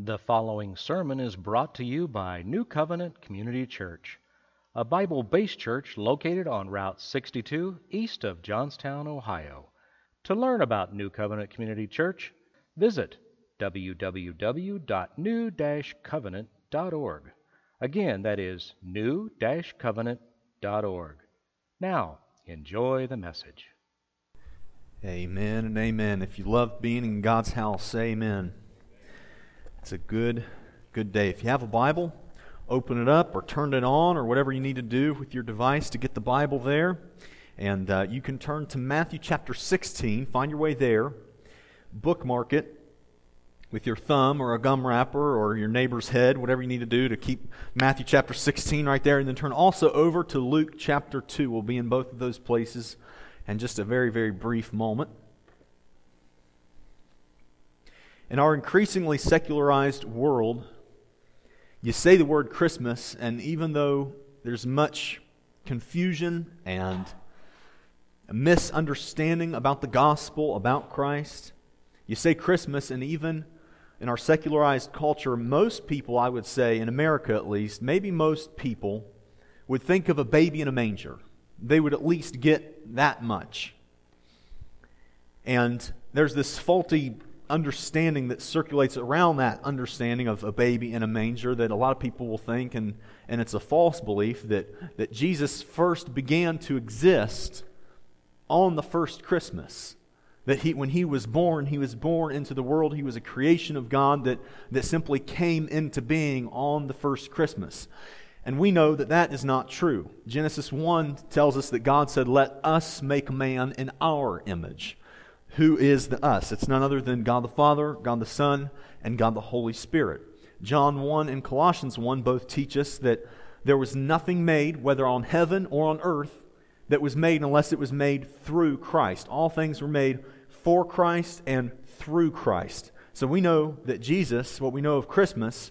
The following sermon is brought to you by New Covenant Community Church, a Bible based church located on Route 62 east of Johnstown, Ohio. To learn about New Covenant Community Church, visit www.new covenant.org. Again, that is new covenant.org. Now, enjoy the message. Amen and amen. If you love being in God's house, amen. It's a good, good day. If you have a Bible, open it up or turn it on or whatever you need to do with your device to get the Bible there. And uh, you can turn to Matthew chapter 16, find your way there, bookmark it with your thumb or a gum wrapper or your neighbor's head, whatever you need to do to keep Matthew chapter 16 right there. And then turn also over to Luke chapter 2. We'll be in both of those places in just a very, very brief moment. In our increasingly secularized world, you say the word Christmas, and even though there's much confusion and misunderstanding about the gospel, about Christ, you say Christmas, and even in our secularized culture, most people, I would say, in America at least, maybe most people, would think of a baby in a manger. They would at least get that much. And there's this faulty understanding that circulates around that understanding of a baby in a manger that a lot of people will think, and, and it's a false belief, that, that Jesus first began to exist on the first Christmas. That he, when he was born, he was born into the world. He was a creation of God that, that simply came into being on the first Christmas. And we know that that is not true. Genesis 1 tells us that God said, Let us make man in our image. Who is the us? It's none other than God the Father, God the Son, and God the Holy Spirit. John 1 and Colossians 1 both teach us that there was nothing made, whether on heaven or on earth, that was made unless it was made through Christ. All things were made for Christ and through Christ. So we know that Jesus, what we know of Christmas,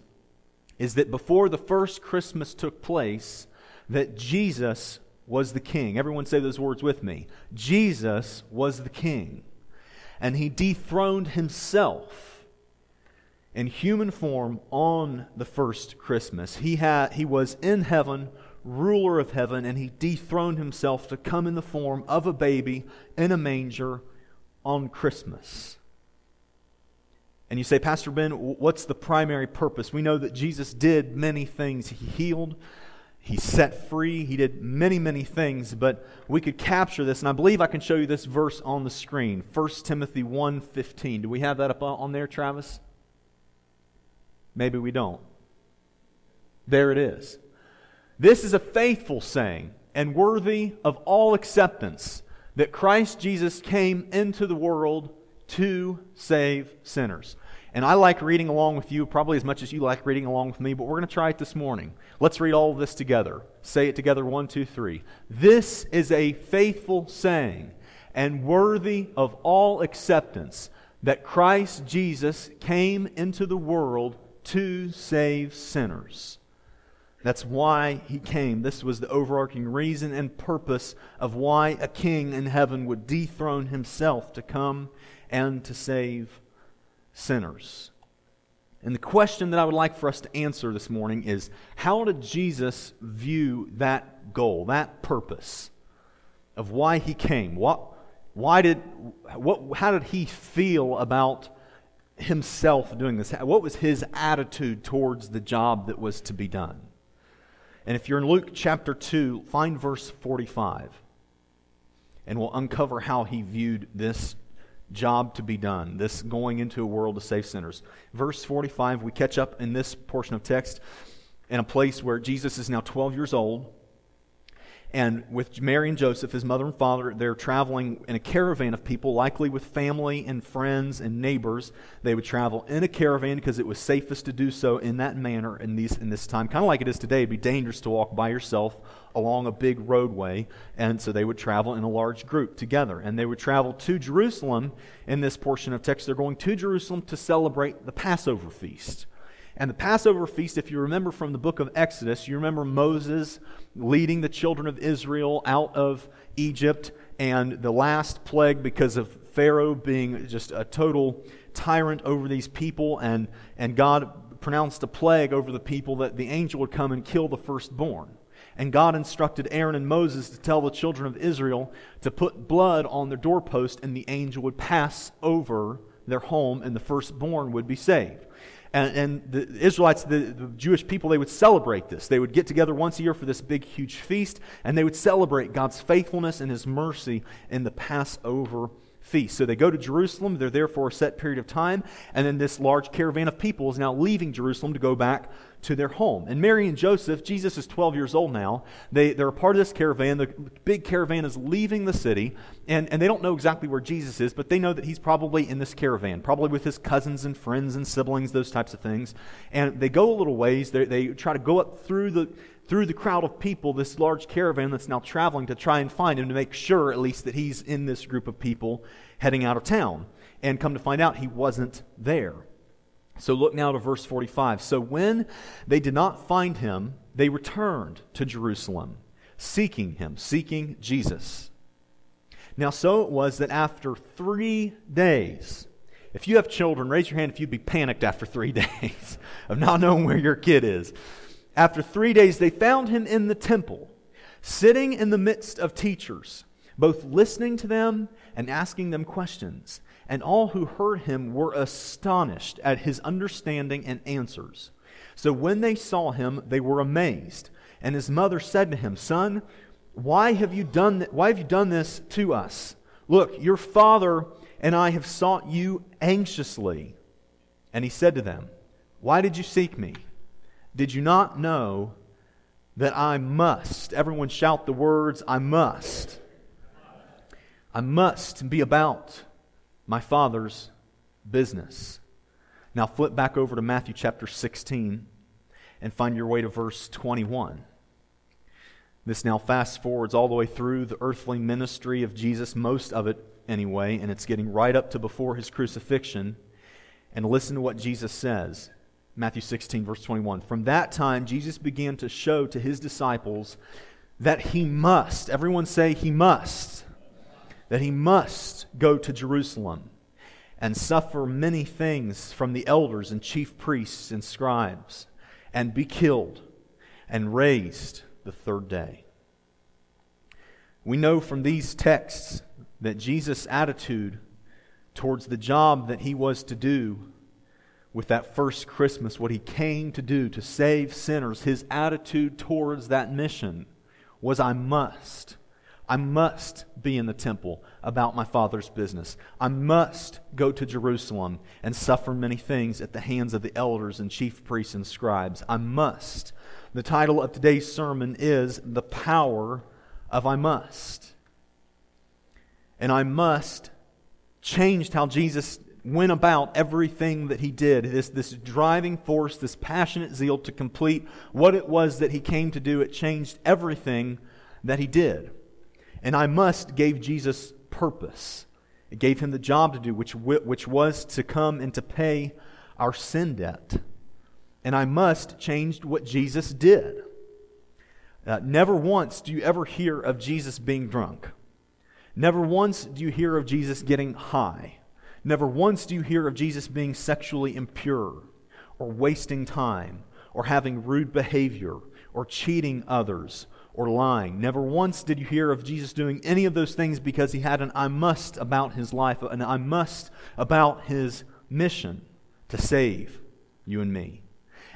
is that before the first Christmas took place, that Jesus was the king. Everyone say those words with me. Jesus was the king. And he dethroned himself in human form on the first Christmas. He, had, he was in heaven, ruler of heaven, and he dethroned himself to come in the form of a baby in a manger on Christmas. And you say, Pastor Ben, what's the primary purpose? We know that Jesus did many things. He healed, he set free, he did many, many things, but we could capture this, and I believe I can show you this verse on the screen. 1 Timothy 1.15. Do we have that up on there, Travis? Maybe we don't. There it is. This is a faithful saying and worthy of all acceptance that Christ Jesus came into the world to save sinners. And I like reading along with you probably as much as you like reading along with me, but we're going to try it this morning. Let's read all of this together. Say it together one, two, three. This is a faithful saying and worthy of all acceptance that Christ Jesus came into the world to save sinners. That's why he came. This was the overarching reason and purpose of why a king in heaven would dethrone himself to come and to save sinners. And the question that I would like for us to answer this morning is how did Jesus view that goal, that purpose of why he came? What, why did, what, how did he feel about himself doing this? What was his attitude towards the job that was to be done? And if you're in Luke chapter 2, find verse 45. And we'll uncover how he viewed this job to be done, this going into a world to save sinners. Verse 45, we catch up in this portion of text in a place where Jesus is now 12 years old and with Mary and Joseph, his mother and father, they're traveling in a caravan of people, likely with family and friends and neighbors. They would travel in a caravan because it was safest to do so in that manner in, these, in this time. Kind of like it is today. It'd be dangerous to walk by yourself along a big roadway. And so they would travel in a large group together. And they would travel to Jerusalem in this portion of text. They're going to Jerusalem to celebrate the Passover feast. And the Passover feast, if you remember from the book of Exodus, you remember Moses leading the children of Israel out of Egypt and the last plague because of Pharaoh being just a total tyrant over these people, and, and God pronounced a plague over the people that the angel would come and kill the firstborn. And God instructed Aaron and Moses to tell the children of Israel to put blood on their doorpost, and the angel would pass over their home, and the firstborn would be saved. And, and the Israelites, the, the, Jewish people, they would celebrate this. They would get together once a year for this big, huge feast, and they would celebrate God's faithfulness and His mercy in the Passover feast. So they go to Jerusalem. They're there for a set period of time, and then this large caravan of people is now leaving Jerusalem to go back to their home. And Mary and Joseph, Jesus is 12 years old now. They, they're a part of this caravan. The big caravan is leaving the city, and, and they don't know exactly where Jesus is, but they know that he's probably in this caravan, probably with his cousins and friends and siblings, those types of things. And they go a little ways. They, they try to go up through the through the crowd of people, this large caravan that's now traveling to try and find him to make sure, at least, that he's in this group of people heading out of town. And come to find out, he wasn't there. So look now to verse 45. So when they did not find him, they returned to Jerusalem, seeking him, seeking Jesus. Now, so it was that after three days, if you have children, raise your hand if you'd be panicked after three days of not knowing where your kid is. After three days, they found him in the temple, sitting in the midst of teachers, both listening to them and asking them questions and all who heard him were astonished at his understanding and answers. So when they saw him, they were amazed. And his mother said to him, Son, why have you done, th- why have you done this to us? Look, your father and I have sought you anxiously. And he said to them, Why did you seek me? Did you not know that I must? Everyone shout the words, I must. I must be about my Father's business. Now flip back over to Matthew chapter 16 and find your way to verse 21. This now fast forwards all the way through the earthly ministry of Jesus, most of it anyway, and it's getting right up to before his crucifixion. And listen to what Jesus says. Matthew 16, verse 21. From that time, Jesus began to show to his disciples that he must, everyone say, he must that he must go to Jerusalem and suffer many things from the elders and chief priests and scribes and be killed and raised the third day. We know from these texts that Jesus' attitude towards the job that he was to do with that first Christmas, what he came to do to save sinners, his attitude towards that mission was I must. I must be in the temple about my Father's business. I must go to Jerusalem and suffer many things at the hands of the elders and chief priests and scribes. I must. The title of today's sermon is The Power of I Must. And I must changed how Jesus went about everything that he did. This, this driving force, this passionate zeal to complete what it was that he came to do, it changed everything that he did. And I must gave Jesus purpose. It gave him the job to do, which, which was to come and to pay our sin debt. And I must changed what Jesus did. Uh, never once do you ever hear of Jesus being drunk. Never once do you hear of Jesus getting high. Never once do you hear of Jesus being sexually impure or wasting time or having rude behavior or cheating others or lying. Never once did you hear of Jesus doing any of those things because he had an I must about his life, an I must about his mission to save you and me.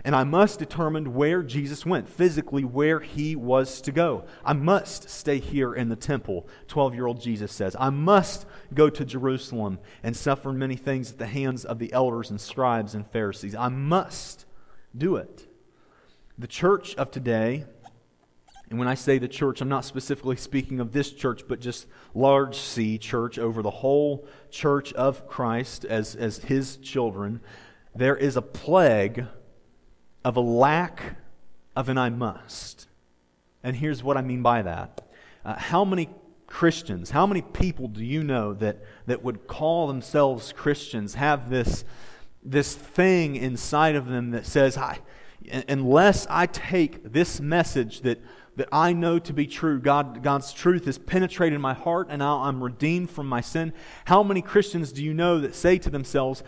And I must determine where Jesus went, physically where he was to go. I must stay here in the temple, 12 year old Jesus says. I must go to Jerusalem and suffer many things at the hands of the elders and scribes and Pharisees. I must do it. The church of today and when I say the church, I'm not specifically speaking of this church, but just large C church over the whole church of Christ as, as his children. There is a plague of a lack of an I must. And here's what I mean by that. Uh, how many Christians, how many people do you know that, that would call themselves Christians, have this, this thing inside of them that says, I, unless I take this message that that I know to be true. God, God's truth has penetrated my heart and I'm redeemed from my sin. How many Christians do you know that say to themselves,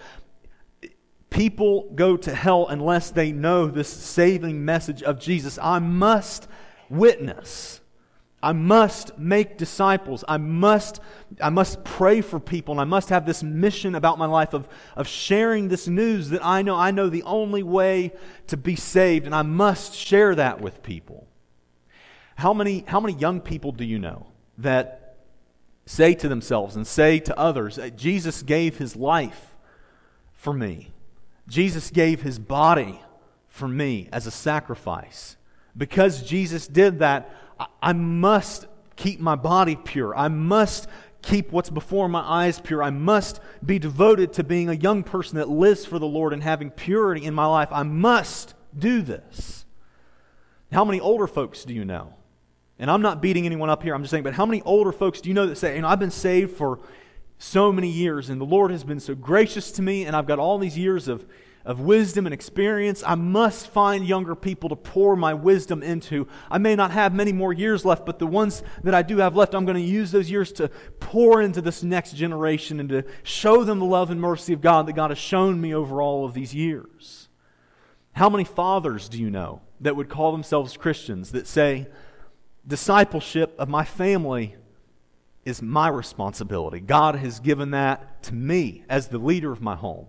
People go to hell unless they know this saving message of Jesus. I must witness. I must make disciples. I must, I must pray for people. And I must have this mission about my life of, of sharing this news that I know I know the only way to be saved. And I must share that with people. How many, how many young people do you know that say to themselves and say to others, that Jesus gave his life for me? Jesus gave his body for me as a sacrifice. Because Jesus did that, I must keep my body pure. I must keep what's before my eyes pure. I must be devoted to being a young person that lives for the Lord and having purity in my life. I must do this. How many older folks do you know? And I'm not beating anyone up here, I'm just saying, but how many older folks do you know that say, you know, I've been saved for so many years and the Lord has been so gracious to me and I've got all these years of of wisdom and experience. I must find younger people to pour my wisdom into. I may not have many more years left, but the ones that I do have left, I'm going to use those years to pour into this next generation and to show them the love and mercy of God that God has shown me over all of these years. How many fathers do you know that would call themselves Christians that say, discipleship of my family is my responsibility? God has given that to me as the leader of my home.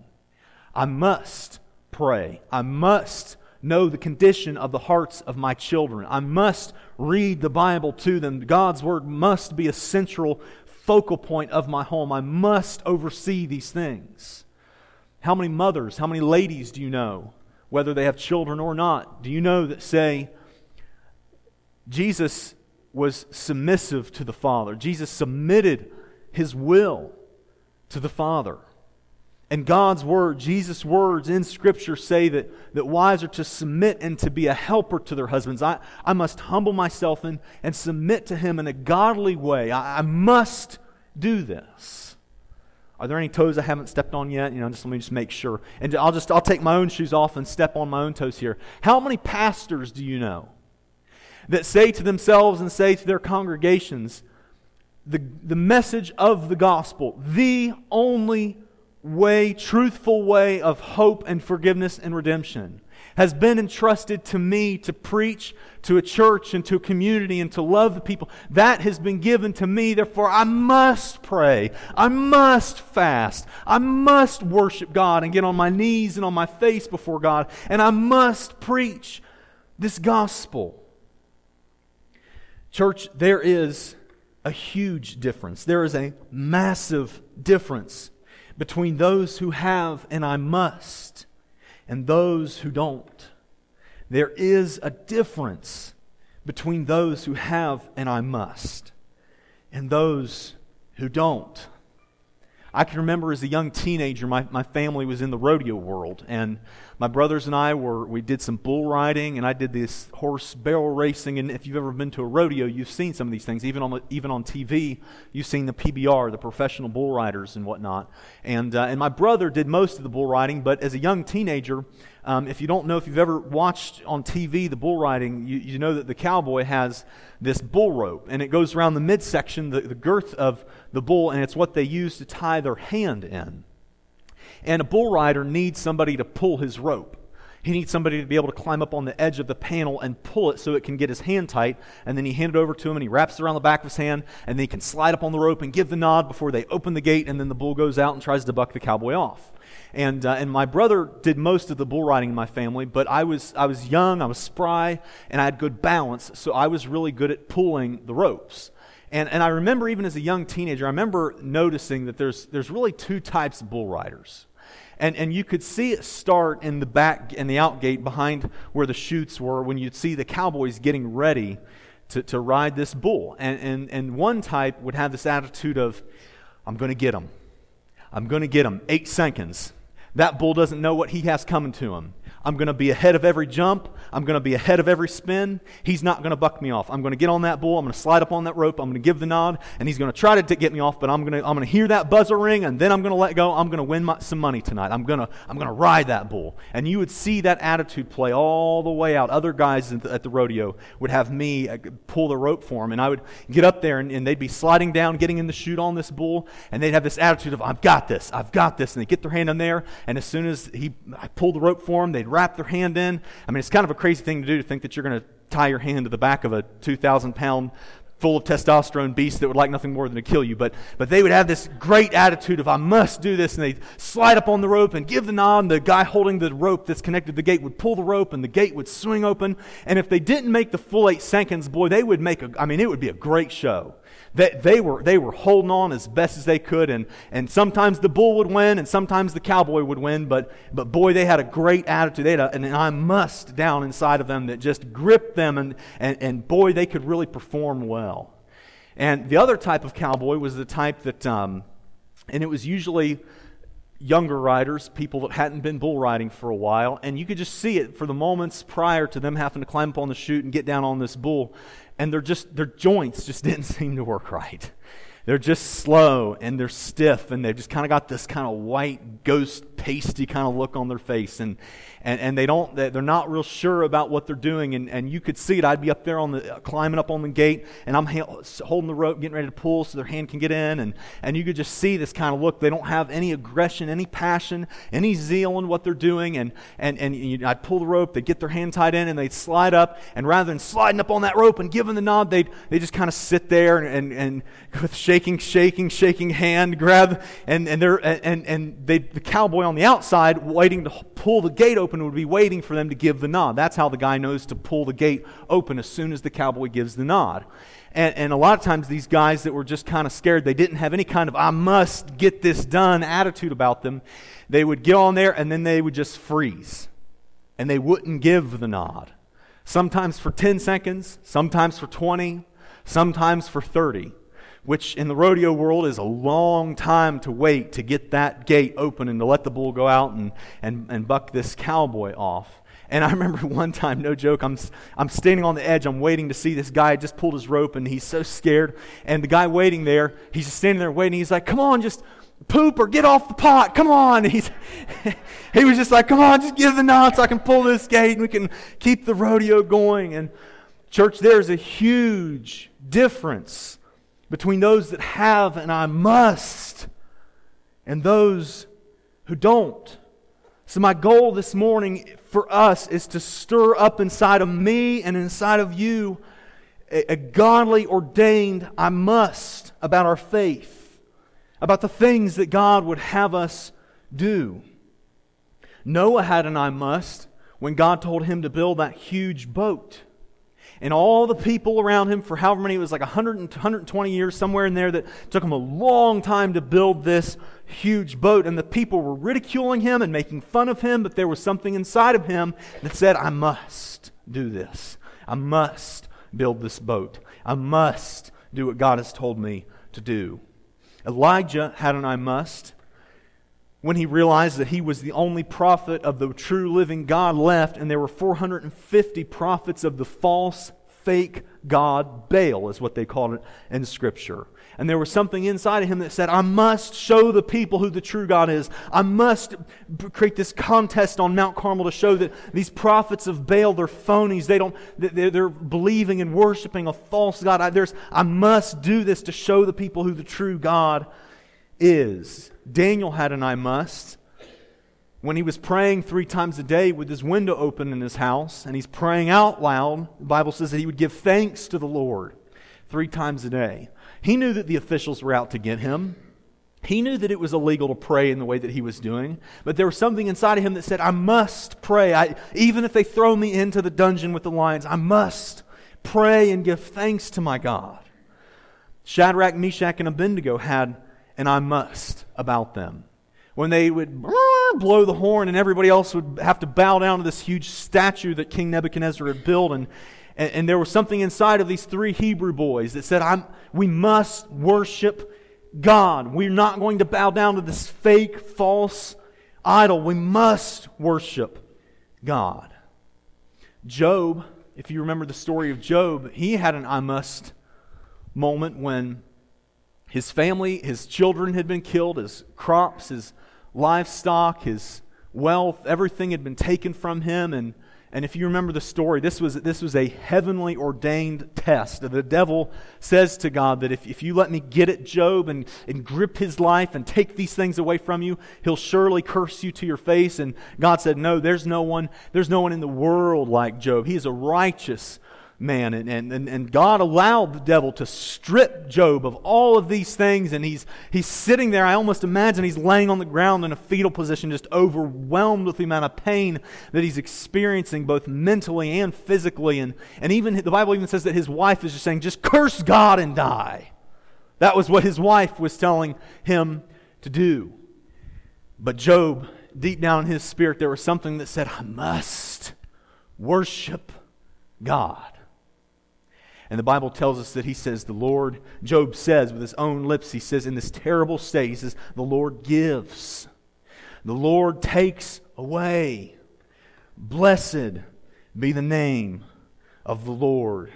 I must pray. I must know the condition of the hearts of my children. I must read the Bible to them. God's Word must be a central focal point of my home. I must oversee these things. How many mothers, how many ladies do you know, whether they have children or not, do you know that say, Jesus was submissive to the Father? Jesus submitted his will to the Father. And God's word, Jesus' words in Scripture say that, that wives are to submit and to be a helper to their husbands. I, I must humble myself and, and submit to Him in a godly way. I, I must do this. Are there any toes I haven't stepped on yet? You know, just let me just make sure. And I'll just I'll take my own shoes off and step on my own toes here. How many pastors do you know that say to themselves and say to their congregations the, the message of the gospel, the only way, truthful way of hope and forgiveness and redemption has been entrusted to me to preach to a church and to a community and to love the people. That has been given to me. Therefore, I must pray. I must fast. I must worship God and get on my knees and on my face before God. And I must preach this gospel. Church, there is a huge difference. There is a massive difference between those who have and I must and those who don't. There is a difference between those who have and I must and those who don't. I can remember as a young teenager, my, my family was in the rodeo world, and my brothers and I were, we did some bull riding, and I did this horse barrel racing. And if you've ever been to a rodeo, you've seen some of these things. Even on, even on TV, you've seen the PBR, the professional bull riders and whatnot. And, uh, and my brother did most of the bull riding, but as a young teenager, um, if you don't know, if you've ever watched on TV the bull riding, you, you know that the cowboy has this bull rope, and it goes around the midsection, the, the girth of the bull, and it's what they use to tie their hand in. And a bull rider needs somebody to pull his rope. He needs somebody to be able to climb up on the edge of the panel and pull it so it can get his hand tight. And then he hand it over to him and he wraps it around the back of his hand and then he can slide up on the rope and give the nod before they open the gate. And then the bull goes out and tries to buck the cowboy off. And, uh, and my brother did most of the bull riding in my family, but I was, I was young, I was spry, and I had good balance, so I was really good at pulling the ropes. And, and I remember even as a young teenager, I remember noticing that there's, there's really two types of bull riders. And, and you could see it start in the back and the out gate behind where the chutes were when you'd see the cowboys getting ready to, to ride this bull. And, and, and one type would have this attitude of, I'm going to get him. I'm going to get him. Eight seconds. That bull doesn't know what he has coming to him. I'm going to be ahead of every jump. I'm going to be ahead of every spin. He's not going to buck me off. I'm going to get on that bull. I'm going to slide up on that rope. I'm going to give the nod, and he's going to try to get me off. But I'm going to I'm going to hear that buzzer ring, and then I'm going to let go. I'm going to win my, some money tonight. I'm going to I'm going to ride that bull. And you would see that attitude play all the way out. Other guys at the, at the rodeo would have me uh, pull the rope for them, and I would get up there, and, and they'd be sliding down, getting in the chute on this bull, and they'd have this attitude of I've got this, I've got this, and they get their hand in there, and as soon as he I pull the rope for them, they'd wrap their hand in. I mean, it's kind of a crazy thing to do to think that you're going to tie your hand to the back of a 2,000 pound full of testosterone beast that would like nothing more than to kill you. But, but they would have this great attitude of, I must do this. And they'd slide up on the rope and give the nod. And the guy holding the rope that's connected to the gate would pull the rope and the gate would swing open. And if they didn't make the full eight seconds, boy, they would make a, I mean, it would be a great show. They, they, were, they were holding on as best as they could, and, and sometimes the bull would win, and sometimes the cowboy would win, but, but boy, they had a great attitude. They had a, an I must down inside of them that just gripped them, and, and, and boy, they could really perform well. And the other type of cowboy was the type that, um, and it was usually younger riders, people that hadn't been bull riding for a while, and you could just see it for the moments prior to them having to climb up on the chute and get down on this bull and they're just their joints just didn't seem to work right. They're just slow and they're stiff and they've just kind of got this kind of white ghost pasty kind of look on their face and and, and they don't they're not real sure about what they're doing and, and you could see it. I'd be up there on the uh, climbing up on the gate and i'm holding the rope getting ready to pull so their hand can get in and, and you could just see this kind of look. They don't have any aggression any passion any zeal in what they're doing and and, and you, i'd pull the rope they'd get their hand tied in and they'd slide up and rather than sliding up on that rope and giving the nod they'd they just kind of sit there and, and, and with shaking shaking shaking hand grab and and they're and and they the cowboy on the outside waiting to pull the gate open would be waiting for them to give the nod. That's how the guy knows to pull the gate open as soon as the cowboy gives the nod. And, and a lot of times, these guys that were just kind of scared, they didn't have any kind of, I must get this done attitude about them. They would get on there and then they would just freeze. And they wouldn't give the nod. Sometimes for 10 seconds, sometimes for 20, sometimes for 30 which in the rodeo world is a long time to wait to get that gate open and to let the bull go out and, and, and buck this cowboy off. And I remember one time, no joke, I'm, I'm standing on the edge. I'm waiting to see this guy just pulled his rope and he's so scared. And the guy waiting there, he's just standing there waiting. He's like, come on, just poop or get off the pot. Come on. He's, he was just like, come on, just give the nod so I can pull this gate and we can keep the rodeo going. And church, there's a huge difference between those that have and I must and those who don't. So, my goal this morning for us is to stir up inside of me and inside of you a, a godly ordained I must about our faith, about the things that God would have us do. Noah had an I must when God told him to build that huge boat and all the people around him for however many, it was like 100 120 years, somewhere in there, that took him a long time to build this huge boat. And the people were ridiculing him and making fun of him, but there was something inside of him that said, I must do this. I must build this boat. I must do what God has told me to do. Elijah had an I must when he realized that he was the only prophet of the true living God left, and there were 450 prophets of the false, fake God, Baal, is what they called it in Scripture. And there was something inside of him that said, I must show the people who the true God is. I must create this contest on Mount Carmel to show that these prophets of Baal, they're phonies. They don't, they're, believing and worshiping a false God. I, I must do this to show the people who the true God is. Daniel had an I must. When he was praying three times a day with his window open in his house, and he's praying out loud, the Bible says that he would give thanks to the Lord three times a day. He knew that the officials were out to get him. He knew that it was illegal to pray in the way that he was doing, but there was something inside of him that said, I must pray. I, even if they throw me into the dungeon with the lions, I must pray and give thanks to my God. Shadrach, Meshach, and Abednego had and I must about them. When they would blow the horn and everybody else would have to bow down to this huge statue that King Nebuchadnezzar had built, and, and, and there was something inside of these three Hebrew boys that said, I'm, We must worship God. We're not going to bow down to this fake, false idol. We must worship God. Job, if you remember the story of Job, he had an I must moment when his family, his children had been killed, his crops, his livestock, his wealth, everything had been taken from him. And, and if you remember the story, this was, this was a heavenly ordained test. The devil says to God that if, if you let me get at Job and, and grip his life and take these things away from you, he'll surely curse you to your face. And God said, No, there's no one, there's no one in the world like Job. He is a righteous man. And, and, and God allowed the devil to strip Job of all of these things. And he's, he's sitting there. I almost imagine he's laying on the ground in a fetal position, just overwhelmed with the amount of pain that he's experiencing, both mentally and physically. And, and even the Bible even says that his wife is just saying, just curse God and die. That was what his wife was telling him to do. But Job, deep down in his spirit, there was something that said, I must worship God. And the Bible tells us that he says, the Lord, Job says with his own lips, he says, in this terrible state, he says, the Lord gives, the Lord takes away. Blessed be the name of the Lord.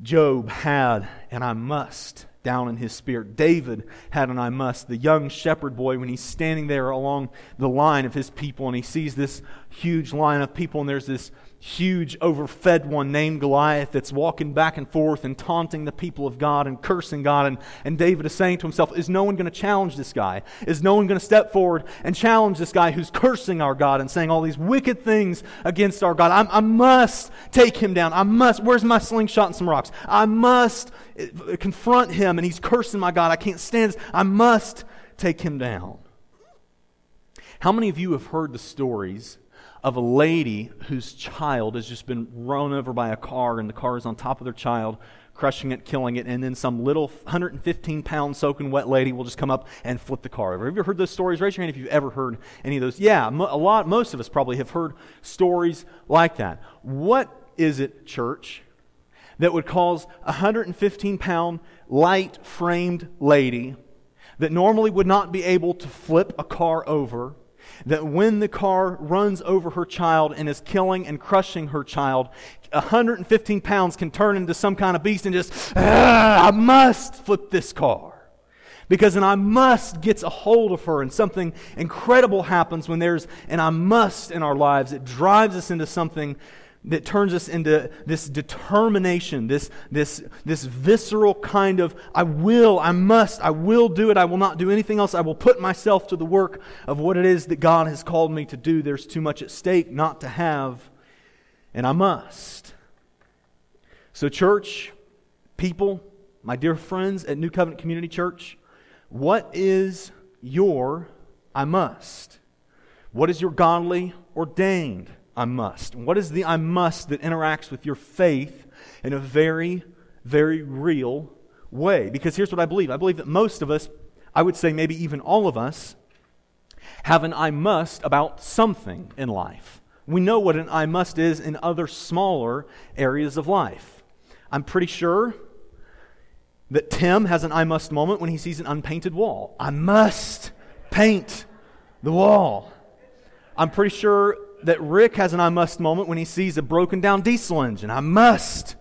Job had, and I must, down in his spirit. David had an I must. The young shepherd boy, when he's standing there along the line of his people and he sees this huge line of people, and there's this huge, overfed one named Goliath that's walking back and forth and taunting the people of God and cursing God. And, and David is saying to himself, Is no one going to challenge this guy? Is no one going to step forward and challenge this guy who's cursing our God and saying all these wicked things against our God? I, I must take him down. I must. Where's my slingshot and some rocks? I must eh, confront him, and he's cursing my God. I can't stand this. I must take him down. How many of you have heard the stories of a lady whose child has just been run over by a car, and the car is on top of their child, crushing it, killing it, and then some little 115 pound soaking wet lady will just come up and flip the car over. Have you heard those stories? Raise your hand if you've ever heard any of those. Yeah, a lot, most of us probably have heard stories like that. What is it, church, that would cause a 115 pound, light framed lady that normally would not be able to flip a car over? That when the car runs over her child and is killing and crushing her child, 115 pounds can turn into some kind of beast and just, ah, I must flip this car. Because an I must gets a hold of her, and something incredible happens when there's an I must in our lives. It drives us into something that turns us into this determination, this, this, this visceral kind of, I will, I must, I will do it, I will not do anything else, I will put myself to the work of what it is that God has called me to do. There's too much at stake not to have, and I must. So, church, people, my dear friends at New Covenant Community Church, what is your I must? What is your godly ordained? I must. What is the I must that interacts with your faith in a very, very real way? Because here's what I believe I believe that most of us, I would say maybe even all of us, have an I must about something in life. We know what an I must is in other smaller areas of life. I'm pretty sure that Tim has an I must moment when he sees an unpainted wall. I must paint the wall. I'm pretty sure that Rick has an I must moment when he sees a broken down diesel engine. I must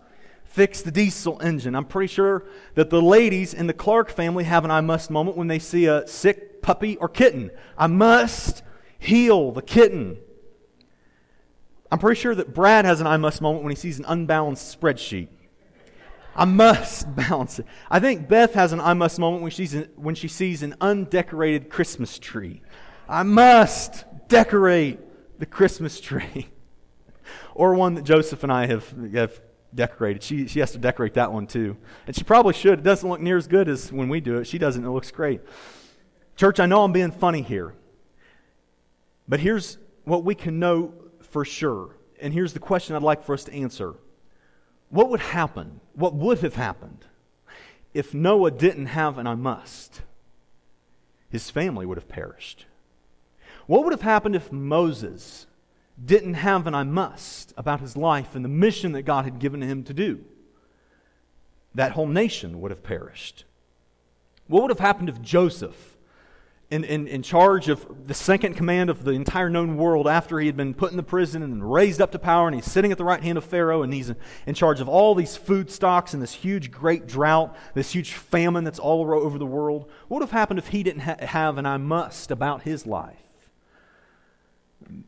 fix the diesel engine. I'm pretty sure that the ladies in the Clark family have an I must moment when they see a sick puppy or kitten. I must heal the kitten. I'm pretty sure that Brad has an I must moment when he sees an unbalanced spreadsheet. I must balance it. I think Beth has an I must moment when, she's when she sees an undecorated Christmas tree. I must decorate the Christmas tree. or one that Joseph and I have, have decorated. She, she has to decorate that one too. And she probably should. It doesn't look near as good as when we do it. She doesn't. It looks great. Church, I know I'm being funny here. But here's what we can know for sure. And here's the question I'd like for us to answer What would happen? What would have happened if Noah didn't have an I must? His family would have perished. What would have happened if Moses didn't have an I must about his life and the mission that God had given him to do? That whole nation would have perished. What would have happened if Joseph in, in, in charge of the second command of the entire known world after he had been put in the prison and raised up to power, and he's sitting at the right hand of Pharaoh, and he's in charge of all these food stocks and this huge, great drought, this huge famine that's all over the world. What would have happened if he didn't ha- have an I must about his life?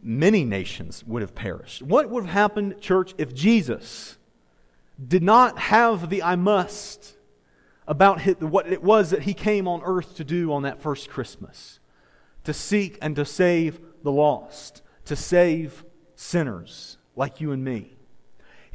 Many nations would have perished. What would have happened, church, if Jesus did not have the I must about what it was that he came on earth to do on that first Christmas to seek and to save the lost, to save sinners like you and me.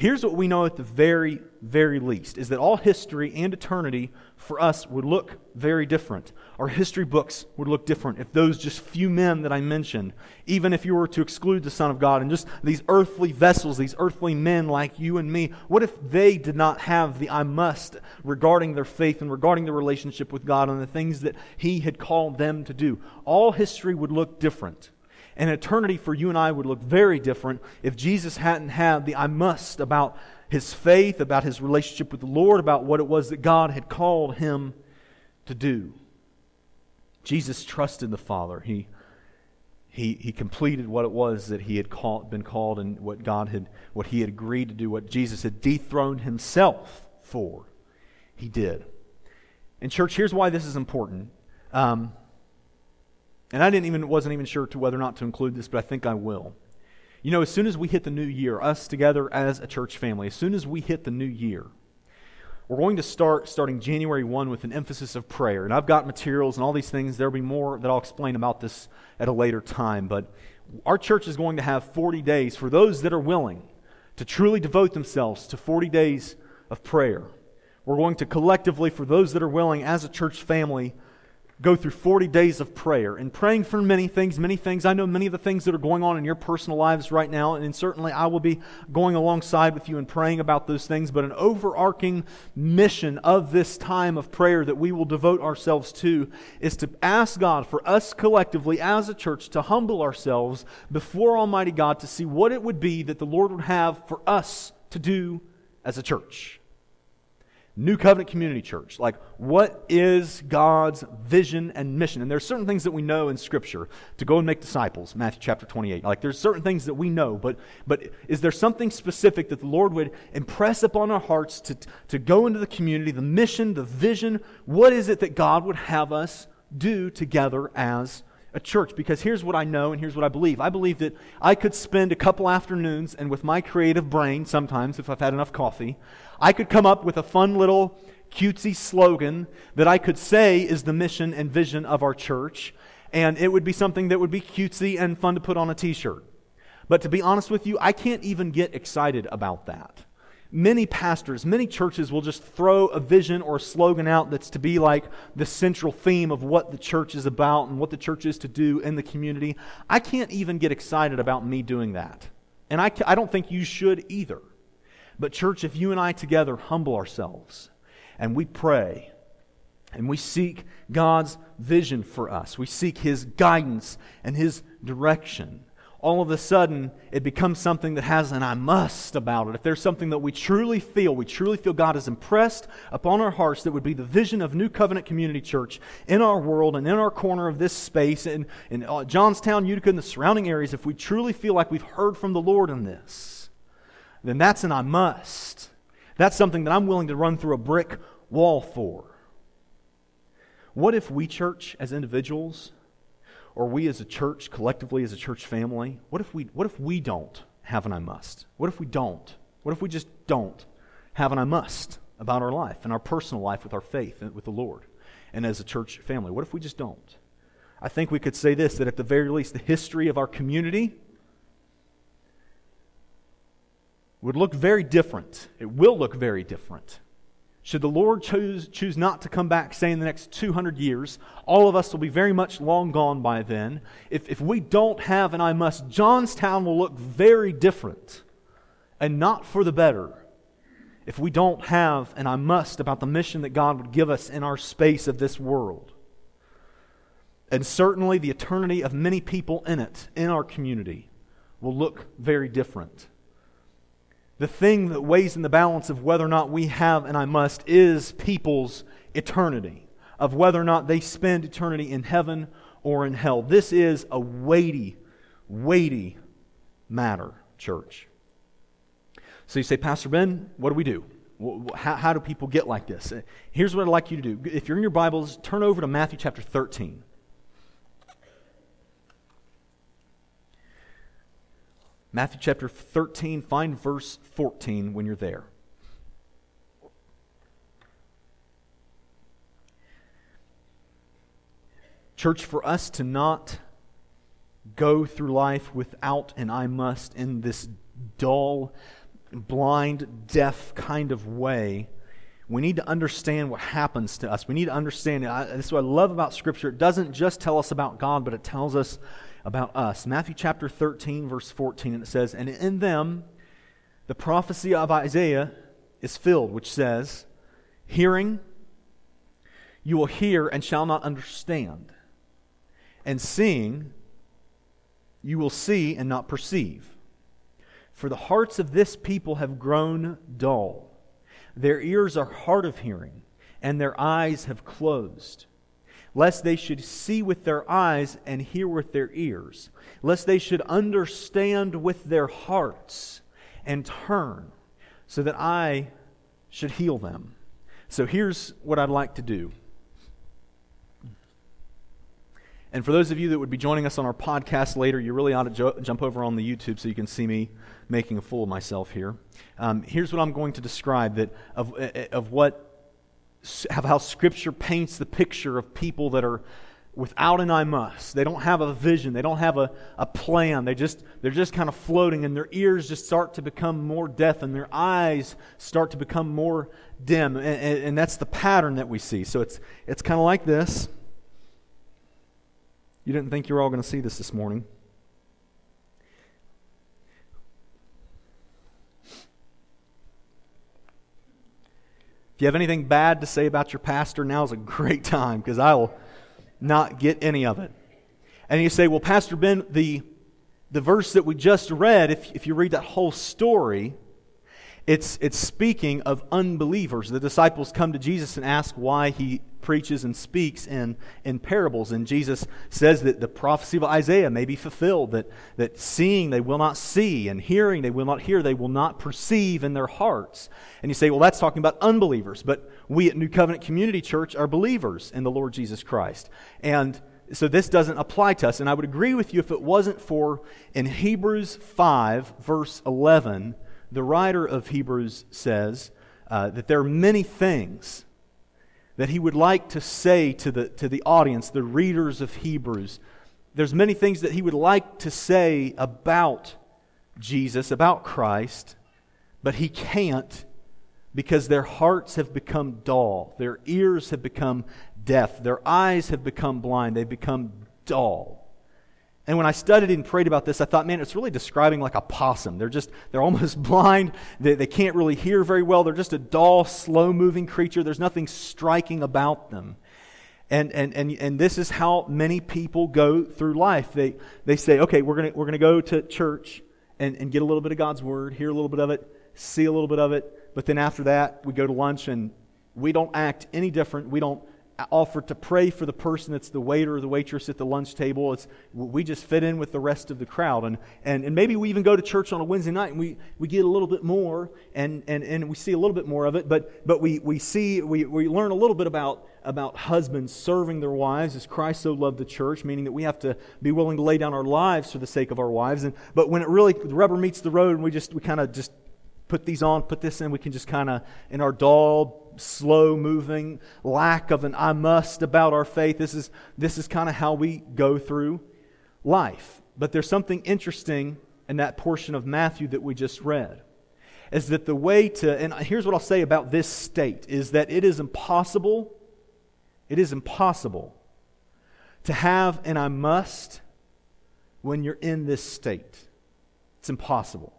Here's what we know at the very, very least is that all history and eternity for us would look very different. Our history books would look different if those just few men that I mentioned, even if you were to exclude the Son of God and just these earthly vessels, these earthly men like you and me, what if they did not have the I must regarding their faith and regarding their relationship with God and the things that He had called them to do? All history would look different. And eternity for you and I would look very different if Jesus hadn't had the I must about his faith, about his relationship with the Lord, about what it was that God had called him to do. Jesus trusted the Father. He, he, he completed what it was that he had called, been called and what God had, what he had agreed to do, what Jesus had dethroned himself for. He did. And church, here's why this is important. Um, and I didn't even wasn't even sure to whether or not to include this, but I think I will. You know, as soon as we hit the new year, us together as a church family, as soon as we hit the new year, we're going to start starting January 1 with an emphasis of prayer. And I've got materials and all these things. There'll be more that I'll explain about this at a later time. But our church is going to have 40 days for those that are willing to truly devote themselves to 40 days of prayer. We're going to collectively, for those that are willing, as a church family, go through 40 days of prayer and praying for many things, many things. I know many of the things that are going on in your personal lives right now, and certainly I will be going alongside with you and praying about those things. But an overarching mission of this time of prayer that we will devote ourselves to is to ask God for us collectively as a church to humble ourselves before Almighty God to see what it would be that the Lord would have for us to do as a church. New Covenant Community Church. Like, what is God's vision and mission? And there are certain things that we know in Scripture to go and make disciples, Matthew chapter 28. Like, there's certain things that we know, but, but is there something specific that the Lord would impress upon our hearts to, to go into the community, the mission, the vision? What is it that God would have us do together as a church because here's what I know and here's what I believe. I believe that I could spend a couple afternoons and with my creative brain, sometimes if I've had enough coffee, I could come up with a fun little cutesy slogan that I could say is the mission and vision of our church, and it would be something that would be cutesy and fun to put on a t shirt. But to be honest with you, I can't even get excited about that. Many pastors, many churches will just throw a vision or a slogan out that's to be like the central theme of what the church is about and what the church is to do in the community. I can't even get excited about me doing that. And I, I don't think you should either. But, church, if you and I together humble ourselves and we pray and we seek God's vision for us, we seek His guidance and His direction, all of a sudden it becomes something that has an I must about it. If there's something that we truly feel, we truly feel God has impressed upon our hearts that would be the vision of New Covenant Community Church in our world and in our corner of this space, in, in uh, Johnstown, Utica, and the surrounding areas, if we truly feel like we've heard from the Lord in this, then that's an I must. That's something that I'm willing to run through a brick wall for. What if we, church, as individuals, or we as a church, collectively as a church family, what if we, what if we don't have an I must? What if we don't? What if we just don't have an I must about our life and our personal life with our faith and with the Lord and as a church family? What if we just don't? I think we could say this that at the very least, the history of our community would look very different. It will look very different. Should the Lord choose, choose not to come back, say, in the next 200 years, all of us will be very much long gone by then. If, if we don't have an I must, Johnstown will look very different and not for the better if we don't have an I must about the mission that God would give us in our space of this world. And certainly the eternity of many people in it, in our community, will look very different the thing that weighs in the balance of whether or not we have and I must is people's eternity, of whether or not they spend eternity in heaven or in hell. This is a weighty, weighty matter, church. So you say, Pastor Ben, what do we do? How, how do people get like this? Here's what I'd like you to do. If you're in your Bibles, turn over to Matthew chapter 13. Matthew chapter 13, find verse 14 when you're there. Church, for us to not go through life without an I must in this dull, blind, deaf kind of way, we need to understand what happens to us. We need to understand. This is what I love about Scripture. It doesn't just tell us about God, but it tells us about us. Matthew chapter 13, verse 14, and it says, And in them the prophecy of Isaiah is filled, which says, Hearing, you will hear and shall not understand and seeing, you will see and not perceive. For the hearts of this people have grown dull. Their ears are hard of hearing, and their eyes have closed. Lest they should see with their eyes and hear with their ears, lest they should understand with their hearts and turn, so that I should heal them. So here's what I'd like to do. And for those of you that would be joining us on our podcast later, you really ought to jo- jump over on the YouTube so you can see me making a fool of myself here. Um, here's what I'm going to describe that of, of what of how Scripture paints the picture of people that are without an I must. They don't have a vision. They don't have a, a plan. They just, they're just kind of floating, and their ears just start to become more deaf, and their eyes start to become more dim. And, and, and that's the pattern that we see. So it's, it's kind of like this. You didn't think you were all going to see this this morning. If you have anything bad to say about your pastor, now is a great time because I will not get any of it. And you say, well, Pastor Ben, the, the verse that we just read, if, if you read that whole story, it's, it's speaking of unbelievers. The disciples come to Jesus and ask why he preaches and speaks in, in parables. And Jesus says that the prophecy of Isaiah may be fulfilled, that, that seeing they will not see, and hearing they will not hear, they will not perceive in their hearts. And you say, well, that's talking about unbelievers. But we at New Covenant Community Church are believers in the Lord Jesus Christ. And so this doesn't apply to us. And I would agree with you if it wasn't for in Hebrews 5, verse 11, the writer of Hebrews says uh, that there are many things that he would like to say to the, to the audience, the readers of Hebrews. There's many things that he would like to say about Jesus, about Christ, but he can't because their hearts have become dull, their ears have become deaf, their eyes have become blind, they've become dull. And when I studied and prayed about this, I thought, man, it's really describing like a possum. They're just, they're almost blind. They, they can't really hear very well. They're just a dull, slow moving creature. There's nothing striking about them. And, and, and, and this is how many people go through life. They, they say, okay, we're going to we're to go to church and, and get a little bit of God's word, hear a little bit of it, see a little bit of it. But then after that, we go to lunch and we don't act any different. We don't offer to pray for the person that's the waiter or the waitress at the lunch table. It's, we just fit in with the rest of the crowd. And, and, and maybe we even go to church on a Wednesday night and we, we get a little bit more and, and, and we see a little bit more of it, but, but we, we see, we, we learn a little bit about, about husbands serving their wives as Christ so loved the church, meaning that we have to be willing to lay down our lives for the sake of our wives. And, but when it really, the rubber meets the road and we just, we kind of just put these on, put this in, we can just kind of, in our dull, slow moving, lack of an I must about our faith. This is, this is kind of how we go through life. But there's something interesting in that portion of Matthew that we just read. Is that the way to, and here's what I'll say about this state, is that it is impossible, it is impossible to have an I must when you're in this state. It's impossible.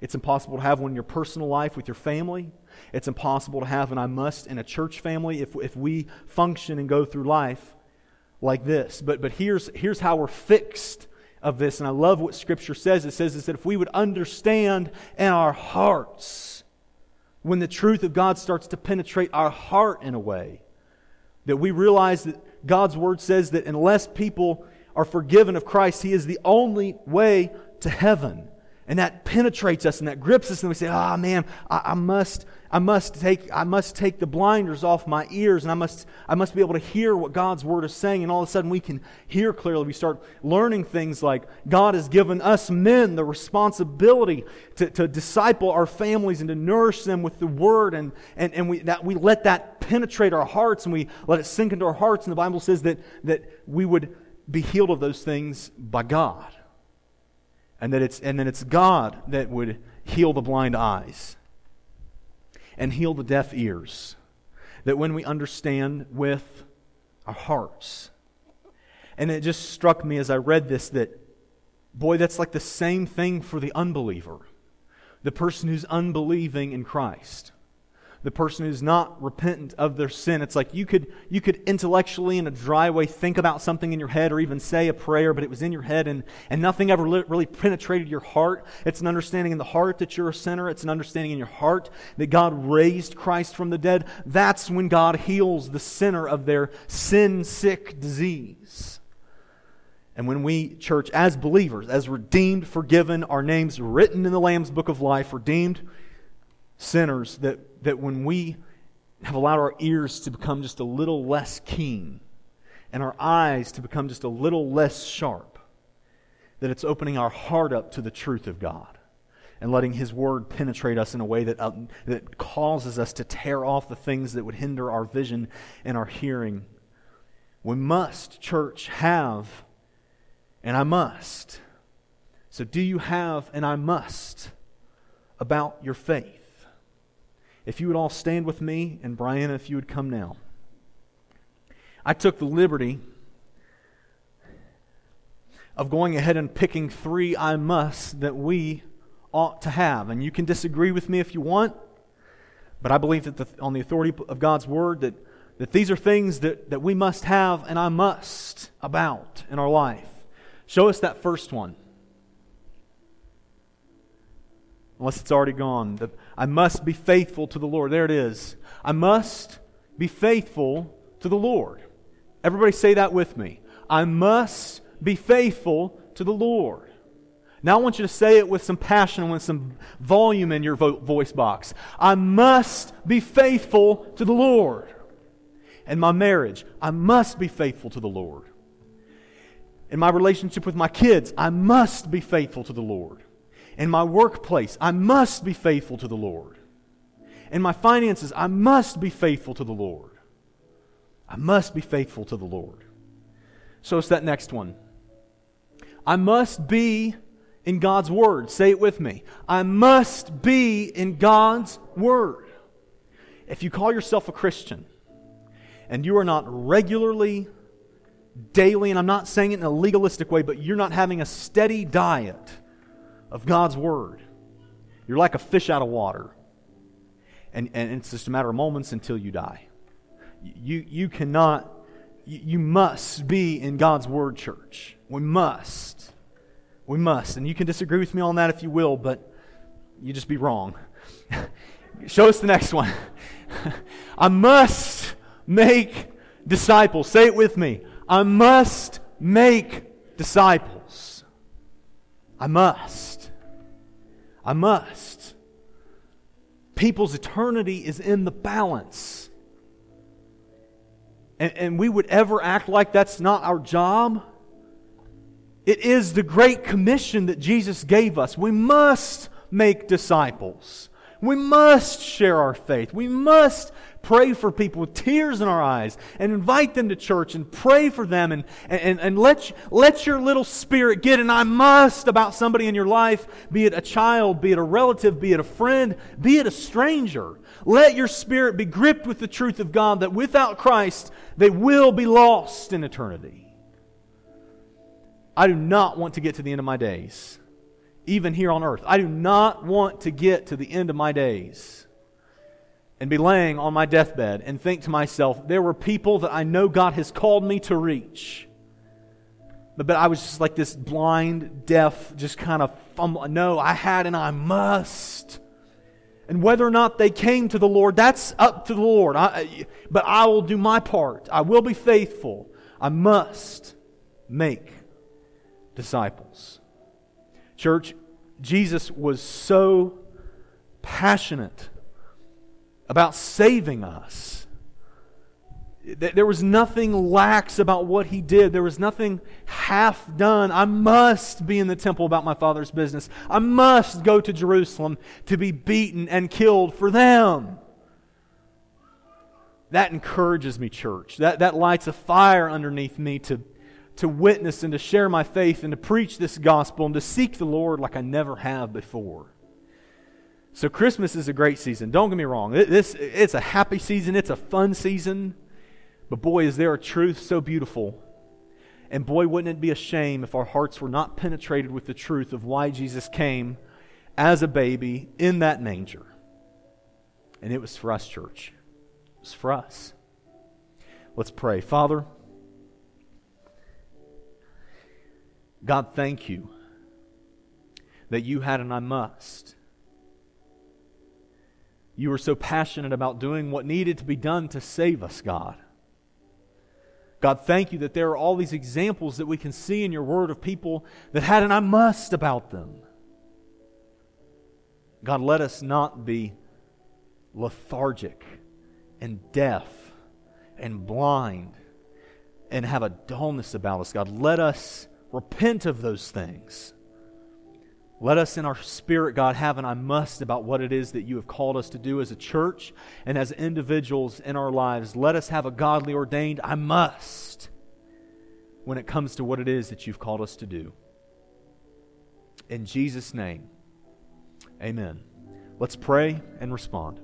It's impossible to have one in your personal life with your family. It's impossible to have And I must in a church family if, if we function and go through life like this. But, but here's, here's how we're fixed of this. And I love what Scripture says. It says is that if we would understand in our hearts, when the truth of God starts to penetrate our heart in a way, that we realize that, God's word says that unless people are forgiven of Christ, He is the only way to heaven. And that penetrates us and that grips us, and we say, Ah, oh, man, I, I, must, I must take, I must take the blinders off my ears, and I must, I must be able to hear what God's word is saying. And all of a sudden, we can hear clearly. We start learning things like God has given us men the responsibility to, to disciple our families and to nourish them with the word, and, and, and we, that we let that penetrate our hearts and we let it sink into our hearts. And the Bible says that, that we would be healed of those things by God. And that it's and then it's God that would heal the blind eyes and heal the deaf ears. That when we understand with our hearts. And it just struck me as I read this that boy, that's like the same thing for the unbeliever. The person who's unbelieving in Christ the person who's not repentant of their sin. It's like you could, you could intellectually, in a dry way, think about something in your head or even say a prayer, but it was in your head and, and nothing ever really penetrated your heart. It's an understanding in the heart that you're a sinner. It's an understanding in your heart that God raised Christ from the dead. That's when God heals the sinner of their sin sick disease. And when we, church, as believers, as redeemed, forgiven, our names written in the Lamb's book of life, redeemed sinners, that that when we have allowed our ears to become just a little less keen and our eyes to become just a little less sharp, that it's opening our heart up to the truth of God and letting His Word penetrate us in a way that, uh, that causes us to tear off the things that would hinder our vision and our hearing. We must, church, have, and I must. So, do you have, and I must, about your faith? If you would all stand with me, and Brian, if you would come now. I took the liberty of going ahead and picking three I must that we ought to have. And you can disagree with me if you want, but I believe that the, on the authority of God's Word that, that these are things that, that we must have and I must about in our life. Show us that first one. Unless it's already gone. The, I must be faithful to the Lord. There it is. I must be faithful to the Lord. Everybody say that with me. I must be faithful to the Lord. Now I want you to say it with some passion and with some volume in your vo- voice box. I must be faithful to the Lord. In my marriage, I must be faithful to the Lord. In my relationship with my kids, I must be faithful to the Lord. In my workplace, I must be faithful to the Lord. In my finances, I must be faithful to the Lord. I must be faithful to the Lord. So it's that next one. I must be in God's Word. Say it with me. I must be in God's Word. If you call yourself a Christian and you are not regularly, daily, and I'm not saying it in a legalistic way, but you're not having a steady diet of God's Word. You're like a fish out of water. And, and it's just a matter of moments until you die. You, you cannot, you, must be in God's Word, church. We must. We must. And you can disagree with me on that if you will, but you just be wrong. Show us the next one. I must make disciples. Say it with me. I must make disciples. I must. I must. People's eternity is in the balance. And, and we would ever act like that's not our job. It is the great commission that Jesus gave us. We must make disciples. We must share our faith. We must pray for people with tears in our eyes and invite them to church and pray for them and, and, and let, let your little spirit get an I must about somebody in your life, be it a child, be it a relative, be it a friend, be it a stranger. Let your spirit be gripped with the truth of God that without Christ they will be lost in eternity. I do not want to get to the end of my days, even here on earth. I do not want to get to the end of my days and be laying on my deathbed and think to myself, there were people that I know God has called me to reach. But, but I was just like this blind, deaf, just kind of fumble. No, I had and I must. And whether or not they came to the Lord, that's up to the Lord. I, but I will do my part. I will be faithful. I must make disciples. Church, Jesus was so passionate about saving us there was nothing lax about what he did. There was nothing half done. I must be in the temple about my father's business. I must go to Jerusalem to be beaten and killed for them. That encourages me, church. That, that lights a fire underneath me to, to witness and to share my faith and to preach this gospel and to seek the Lord like I never have before. So, Christmas is a great season. Don't get me wrong. This, it's a happy season, it's a fun season. But boy, is there a truth so beautiful. And boy, wouldn't it be a shame if our hearts were not penetrated with the truth of why Jesus came as a baby in that manger. And it was for us, church. It was for us. Let's pray. Father, God, thank you that you had and I must. You were so passionate about doing what needed to be done to save us, God. God, thank you that there are all these examples that we can see in your word of people that had an I must about them. God, let us not be lethargic and deaf and blind and have a dullness about us. God, let us repent of those things. Let us in our spirit, God, have an I must about what it is that you have called us to do as a church and as individuals in our lives. Let us have a godly ordained I must when it comes to what it is that you've called us to do. In Jesus' name, amen. Let's pray and respond.